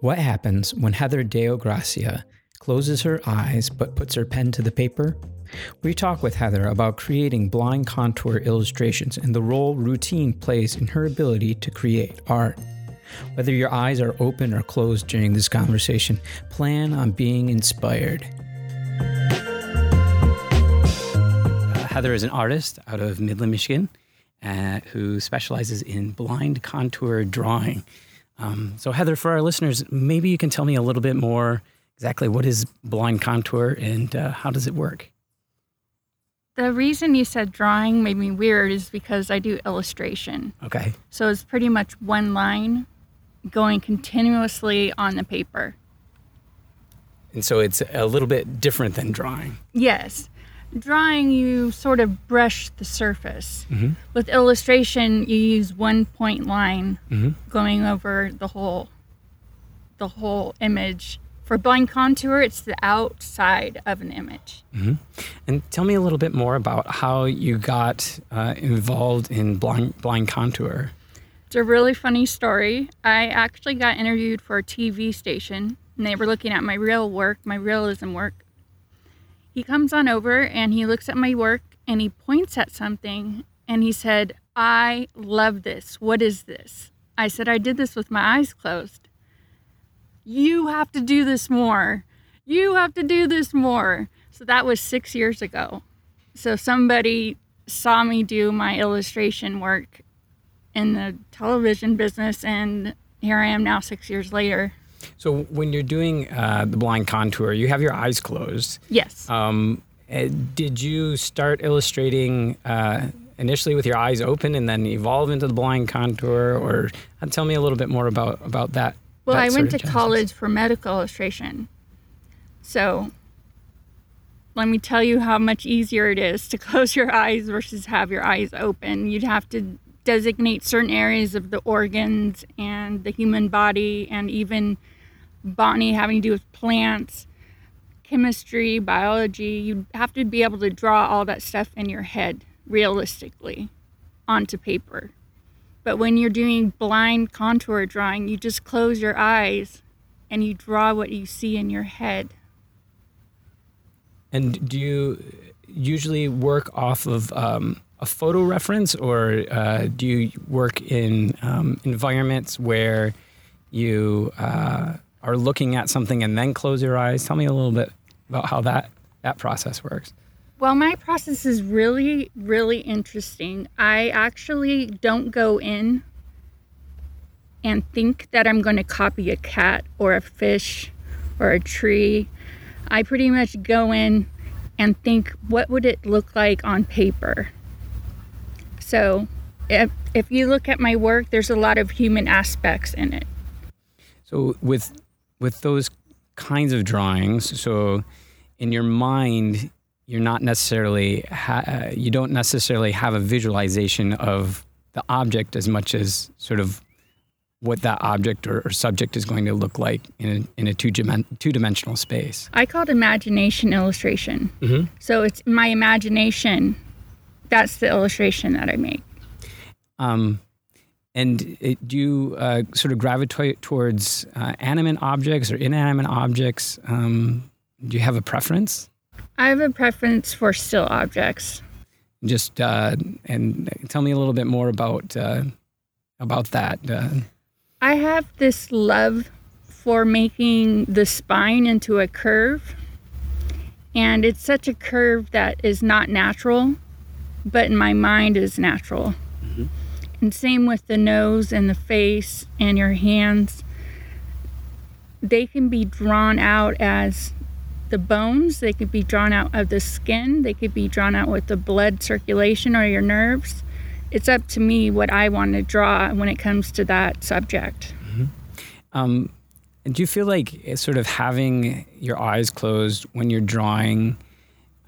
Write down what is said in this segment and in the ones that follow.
What happens when Heather Deogracia closes her eyes but puts her pen to the paper? We talk with Heather about creating blind contour illustrations and the role routine plays in her ability to create art. Whether your eyes are open or closed during this conversation, plan on being inspired. Uh, Heather is an artist out of Midland, Michigan, uh, who specializes in blind contour drawing. Um, so, Heather, for our listeners, maybe you can tell me a little bit more exactly what is blind contour and uh, how does it work? The reason you said drawing made me weird is because I do illustration. Okay. So it's pretty much one line going continuously on the paper. And so it's a little bit different than drawing. Yes. Drawing, you sort of brush the surface. Mm-hmm. With illustration, you use one point line Mm-hmm. going over the whole the whole image. For blind contour, it's the outside of an image. And tell me a little bit more about how you got uh, involved in blind, blind contour. It's a really funny story. I actually got interviewed for a TV station, and they were looking at my real work, my realism work. He comes on over and he looks at my work and he points at something and he said, I love this. What is this? I said, I did this with my eyes closed. You have to do this more. You have to do this more. So that was six years ago. So somebody saw me do my illustration work in the television business, and here I am now, six years later. So when you're doing uh, the blind contour, you have your eyes closed. Yes. Um, eh, did you start illustrating uh, initially with your eyes open and then evolve into the blind contour, or uh, tell me a little bit more about about that? well, that I went to genesis. college for medical illustration. So let me tell you how much easier it is to close your eyes versus have your eyes open. You'd have to designate certain areas of the organs and the human body and even botany having to do with plants, chemistry, biology. You'd have to be able to draw all that stuff in your head realistically onto paper. But when you're doing blind contour drawing, you just close your eyes and you draw what you see in your head. And do you usually work off of um, a photo reference, or uh, do you work in um, environments where you uh, are looking at something and then close your eyes? Tell me a little bit about how that that process works. Well, my process is really, really interesting. I actually don't go in and think that I'm going to copy a cat or a fish or a tree. I pretty much go in and think, what would it look like on paper? So, if, if you look at my work, there's a lot of human aspects in it. So with with those kinds of drawings, so in your mind, you're not necessarily ha- uh, you don't necessarily have a visualization of the object as much as sort of what that object or, or subject is going to look like in a, in a two two dimensional space. I call it imagination illustration. Mhm. So, it's my imagination. That's the illustration that I make. Um, and it, do you uh, sort of gravitate towards uh, animate objects or inanimate objects? Um, do you have a preference? I have a preference for still objects. just uh, and tell me a little bit more about uh, about that. Uh, I have this love for making the spine into a curve. And it's such a curve that is not natural, but in my mind is natural. And same with the nose and the face and your hands. They can be drawn out as the bones, they could be drawn out of the skin, they could be drawn out with the blood circulation or your nerves. It's up to me what I want to draw when it comes to that subject. um, and do you feel like sort of having your eyes closed when you're drawing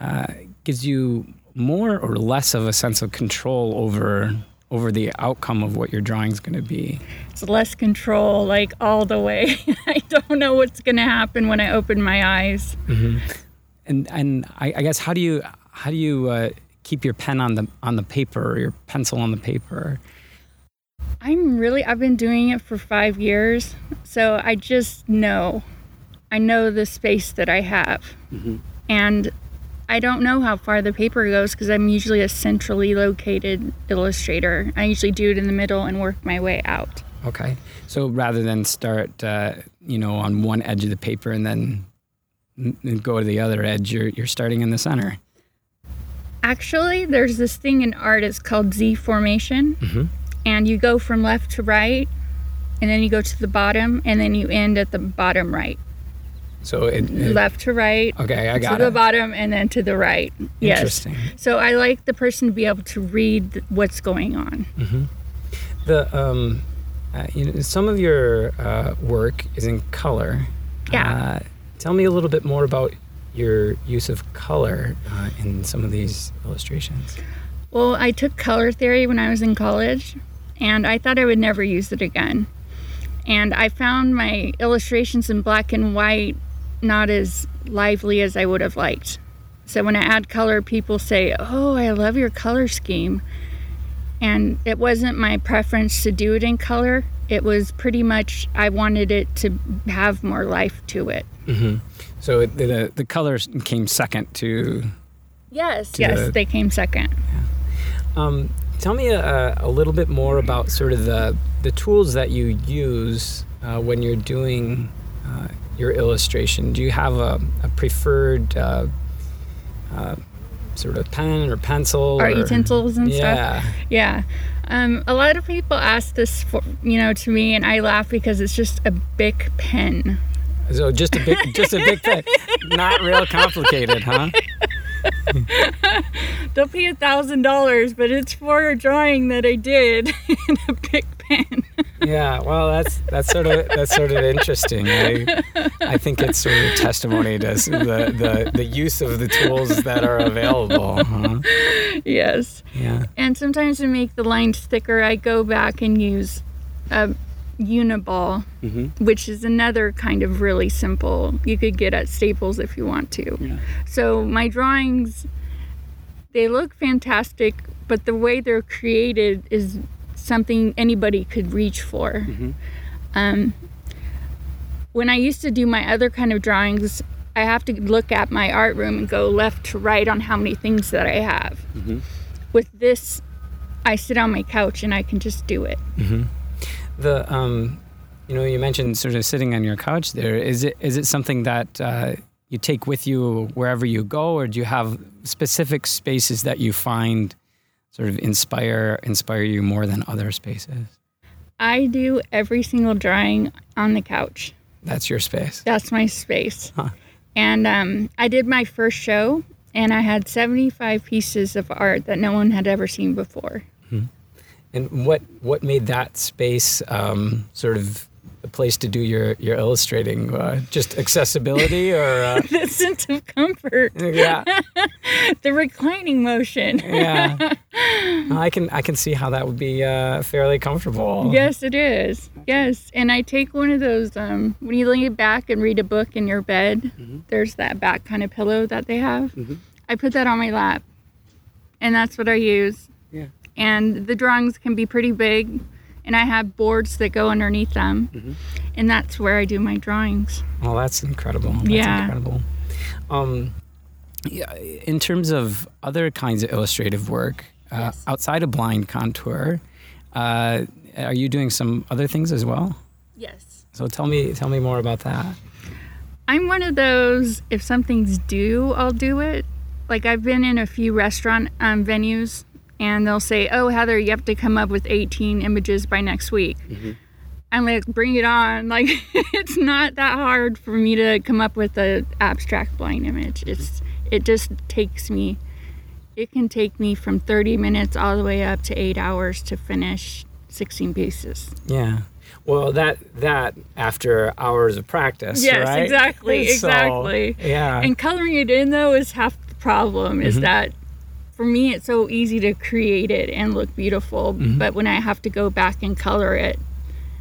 uh, gives you more or less of a sense of control over over the outcome of what your drawing is going to be? It's less control, like all the way. I don't know what's going to happen when I open my eyes. And and I, I guess how do you how do you uh, keep your pen on the on the paper or your pencil on the paper? I'm really, I've been doing it for five years. So I just know, I know the space that I have. And I don't know how far the paper goes because I'm usually a centrally located illustrator. I usually do it in the middle and work my way out. Okay. So rather than start, uh, you know, on one edge of the paper and then n- go to the other edge, you're you're starting in the center. Actually, there's this thing in art, it's called Z formation. Mhm. And you go from left to right, and then you go to the bottom, and then you end at the bottom right. So it, it- left to right, okay, I got to got the bottom, and then to the right. Yes. Interesting. So I like the person to be able to read what's going on. The um, uh, you know, some of your uh, work is in color. Yeah. Uh, tell me a little bit more about your use of color uh, in some of these illustrations. Well, I took color theory when I was in college, and I thought I would never use it again. And I found my illustrations in black and white not as lively as I would have liked. So when I add color, people say, Oh, I love your color scheme. And it wasn't my preference to do it in color. It was pretty much, I wanted it to have more life to it. So it, the the colors came second to. Yes. To Yes, the- they came second. Um, tell me a, a little bit more about sort of the the tools that you use uh, when you're doing uh, your illustration. Do you have a, a preferred uh, uh, sort of pen or pencil? Art or, utensils and stuff. yeah. Yeah. Um, a lot of people ask this, for, you know, to me, and I laugh because it's just a big pen. So just a big, just a big pen, not real complicated, huh? They'll pay a thousand dollars, but it's for a drawing that I did in a big pen. Yeah. Well, that's that's sort of that's sort of interesting. I I think it's sort of testimony to the the the use of the tools that are available. Huh? yes. Yeah. And sometimes to make the lines thicker, I go back and use a uniball, Mm-hmm. which is another kind of really simple. You could get at Staples if you want to. Yeah. So my drawings, they look fantastic, but the way they're created is something anybody could reach for. Um, when I used to do my other kind of drawings, I have to look at my art room and go left to right on how many things that I have. With this, I sit on my couch and I can just do it. The um, you know, you mentioned sort of sitting on your couch. There is it is it something that uh, you take with you wherever you go, or do you have specific spaces that you find sort of inspire inspire you more than other spaces? I do every single drawing on the couch. That's your space. That's my space. Huh. And um, I did my first show, and I had 75 pieces of art that no one had ever seen before. And what what made that space um, sort of a place to do your your illustrating? Uh, just accessibility, or uh, the sense of comfort, yeah, the reclining motion. yeah. I can I can see how that would be uh, fairly comfortable. Yes, it is. Yes, and I take one of those um, when you lay back and read a book in your bed. There's that back kind of pillow that they have. I put that on my lap, and that's what I use. Yeah. And the drawings can be pretty big, and I have boards that go underneath them, and that's where I do my drawings. Well, that's incredible. That's Yeah. incredible. Um, yeah, in terms of other kinds of illustrative work uh, Yes. outside of blind contour, uh, are you doing some other things as well? Yes. So tell me tell me more about that. I'm one of those, if something's due, I'll do it. Like, I've been in a few restaurant um, venues, and they'll say, Oh, Heather, you have to come up with 18 images by next week. I'm like, Bring it on. Like, it's not that hard for me to come up with an abstract blind image. It's It just takes me, it can take me from 30 minutes all the way up to eight hours to finish 16 pieces. Yeah. Well, that that after hours of practice, Yes, right? exactly, So, exactly. yeah. And coloring it in though is half the problem. Is Mhm. that for me it's so easy to create it and look beautiful, Mhm. but when I have to go back and color it,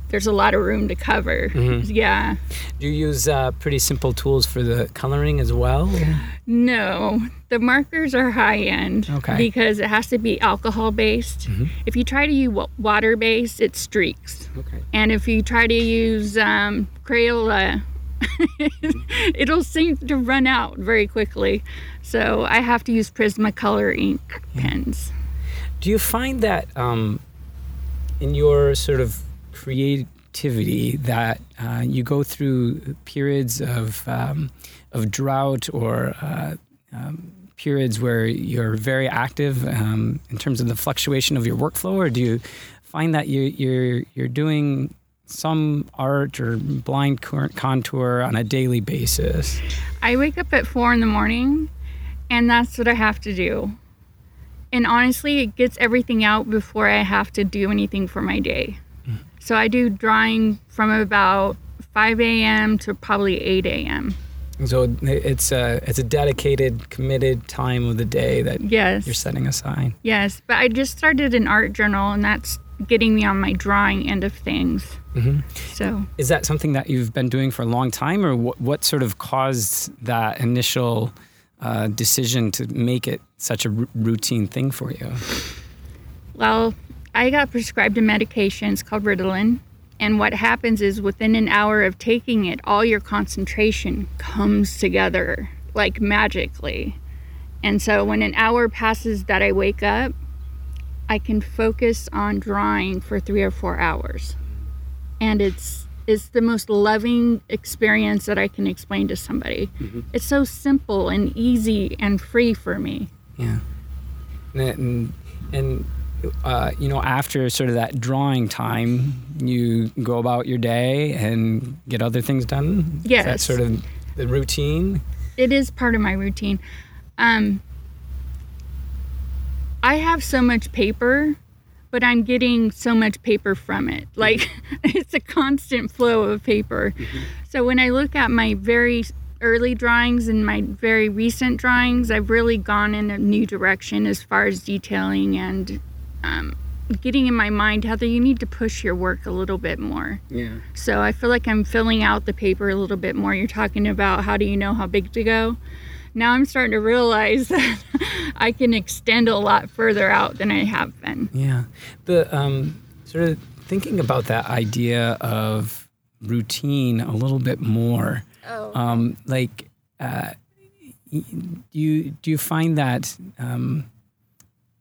there's a lot of room to cover. Mhm. Yeah. Do you use uh, pretty simple tools for the coloring as well? No, the markers are high end Okay. because it has to be alcohol based. Mhm. If you try to use water based, it streaks. Okay. And if you try to use um, Crayola, it'll seem to run out very quickly. So I have to use Prismacolor ink pens. Do you find that um, in your sort of creativity that uh, you go through periods of um, of drought or uh, um, periods where you're very active um, in terms of the fluctuation of your workflow, or do you find that you, you're you're doing some art or blind contour on a daily basis? I wake up at four in the morning, and that's what I have to do. And honestly, it gets everything out before I have to do anything for my day. Mm-hmm. So I do drawing from about 5 a.m. to probably 8 a.m. So it's a it's a dedicated, committed time of the day that Yes. you're setting aside. Yes. But I just started an art journal, and that's getting me on my drawing end of things. hmm So Is that something that you've been doing for a long time, or what, what sort of caused that initial uh, decision to make it such a r- routine thing for you? Well, I got prescribed a medication. It's called Ritalin. And what happens is within an hour of taking it, all your concentration comes together like magically. And so when an hour passes that I wake up, I can focus on drawing for three or four hours. And it's it's the most loving experience that I can explain to somebody. It's so simple and easy and free for me. Yeah, and and uh, you know, after sort of that drawing time, you go about your day and get other things done. Is that sort of the routine. it is part of my routine. Um, I have so much paper, but I'm getting so much paper from it. Like it's a constant flow of paper. So when I look at my very early drawings and my very recent drawings, I've really gone in a new direction as far as detailing and um, getting in my mind, Heather, you need to push your work a little bit more. Yeah. So I feel like I'm filling out the paper a little bit more. You're talking about how do you know how big to go? Now I'm starting to realize that I can extend a lot further out than I have been. Yeah. The um, sort of thinking about that idea of routine a little bit more. Oh. Um, like, uh, do you do you find that um,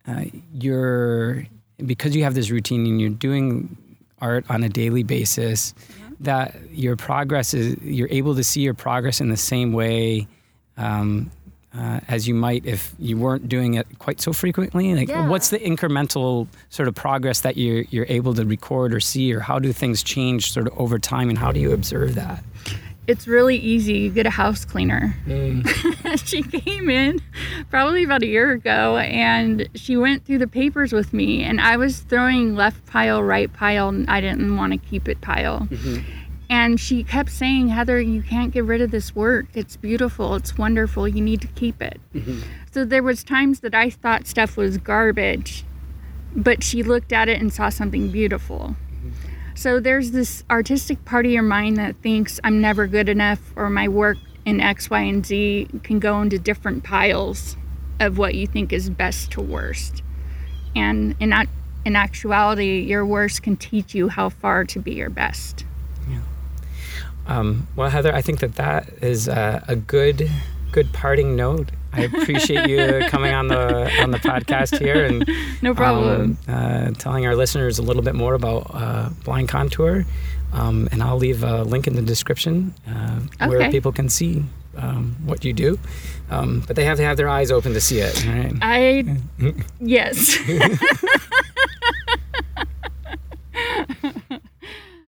uh, you're because you have this routine and you're doing art on a daily basis, that your progress is you're able to see your progress in the same way. Um, uh, as you might if you weren't doing it quite so frequently. Like, Yeah. what's the incremental sort of progress that you're you're able to record or see, or how do things change sort of over time, and how do you observe that? It's really easy. You get a house cleaner. she came in probably about a year ago and she went through the papers with me and I was throwing left pile, right pile, and I didn't want to keep it pile. And she kept saying, Heather, you can't get rid of this work. It's beautiful. It's wonderful. You need to keep it. Mm-hmm. So there was times that I thought stuff was garbage, but she looked at it and saw something beautiful. Mm-hmm. So there's this artistic part of your mind that thinks I'm never good enough or my work in X, Y, and Z can go into different piles of what you think is best to worst. And in, act- in actuality, your worst can teach you how far to be your best. Um, well, Heather, I think that that is a, a good good parting note. I appreciate you coming on the on the podcast here and No problem. um, uh, telling our listeners a little bit more about uh, Blind Contour. Um, and I'll leave a link in the description uh, where people can see um, what you do. Um, but they have to have their eyes open to see it. Right? I, yes.